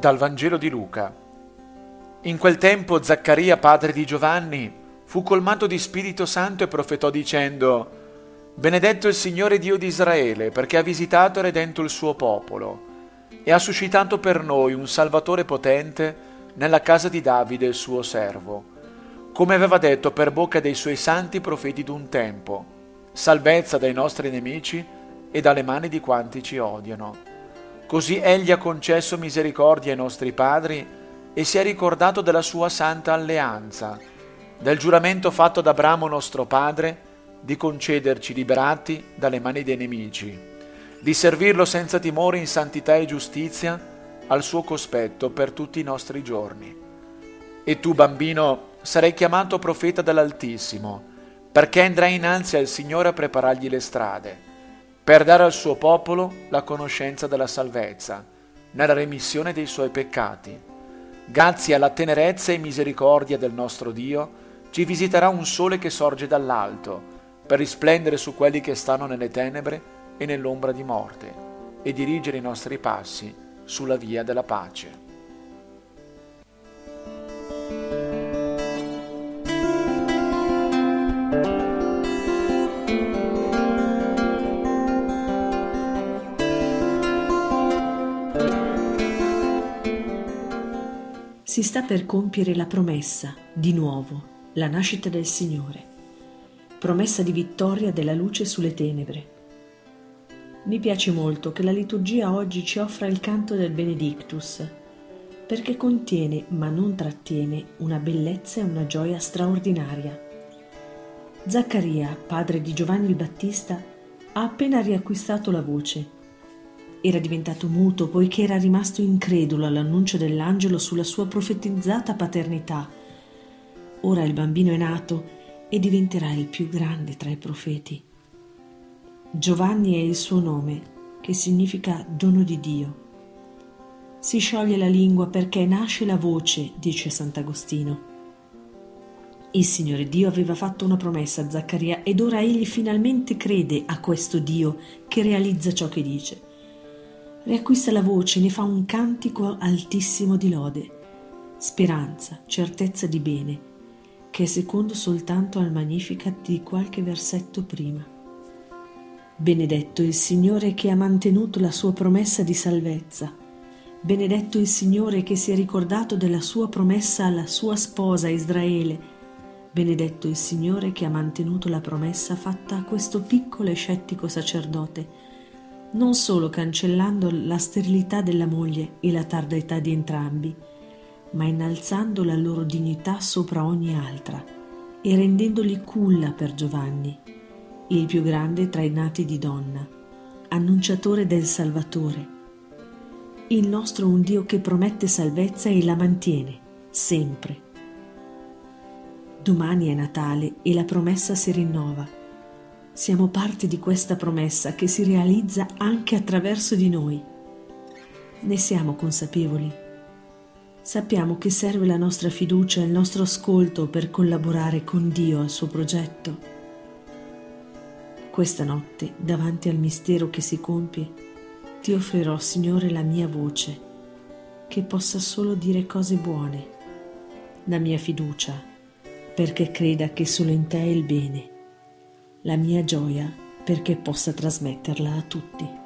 Dal Vangelo di Luca. In quel tempo Zaccaria, padre di Giovanni, fu colmato di Spirito Santo e profetò dicendo, Benedetto il Signore Dio di Israele, perché ha visitato e redento il suo popolo, e ha suscitato per noi un Salvatore potente nella casa di Davide, il suo servo, come aveva detto per bocca dei suoi santi profeti d'un tempo, salvezza dai nostri nemici e dalle mani di quanti ci odiano Così egli ha concesso misericordia ai nostri padri e si è ricordato della sua santa alleanza, del giuramento fatto ad Abramo nostro padre di concederci liberati dalle mani dei nemici, di servirlo senza timore in santità e giustizia al suo cospetto per tutti i nostri giorni. E tu, bambino, sarai chiamato profeta dall'Altissimo, perché andrai innanzi al Signore a preparargli le strade per dare al suo popolo la conoscenza della salvezza, nella remissione dei suoi peccati. Grazie alla tenerezza e misericordia del nostro Dio, ci visiterà un sole che sorge dall'alto, per risplendere su quelli che stanno nelle tenebre e nell'ombra di morte, e dirigere i nostri passi sulla via della pace. Si sta per compiere la promessa, di nuovo, la nascita del Signore, promessa di vittoria della luce sulle tenebre. Mi piace molto che la liturgia oggi ci offra il canto del Benedictus, perché contiene, ma non trattiene, una bellezza e una gioia straordinaria. Zaccaria, padre di Giovanni il Battista, ha appena riacquistato la voce era diventato muto poiché era rimasto incredulo all'annuncio dell'angelo sulla sua profetizzata paternità. Ora il bambino è nato e diventerà il più grande tra i profeti. Giovanni è il suo nome, che significa dono di Dio. Si scioglie la lingua perché nasce la voce, dice Sant'Agostino. Il Signore Dio aveva fatto una promessa a Zaccaria ed ora egli finalmente crede a questo Dio che realizza ciò che dice riacquista la voce, ne fa un cantico altissimo di lode, speranza, certezza di bene, che è secondo soltanto al Magnificat di qualche versetto prima. Benedetto il Signore che ha mantenuto la sua promessa di salvezza. Benedetto il Signore che si è ricordato della sua promessa alla sua sposa Israele. Benedetto il Signore che ha mantenuto la promessa fatta a questo piccolo e scettico sacerdote non solo cancellando la sterilità della moglie e la tarda età di entrambi, ma innalzando la loro dignità sopra ogni altra e rendendoli culla per Giovanni, il più grande tra i nati di donna, annunciatore del Salvatore. Il nostro un Dio che promette salvezza e la mantiene, sempre. Domani è Natale e la promessa si rinnova siamo parte di questa promessa che si realizza anche attraverso di noi. Ne siamo consapevoli. Sappiamo che serve la nostra fiducia e il nostro ascolto per collaborare con Dio al suo progetto. Questa notte, davanti al mistero che si compie, ti offrirò, Signore, la mia voce, che possa solo dire cose buone, la mia fiducia, perché creda che solo in te è il bene la mia gioia perché possa trasmetterla a tutti.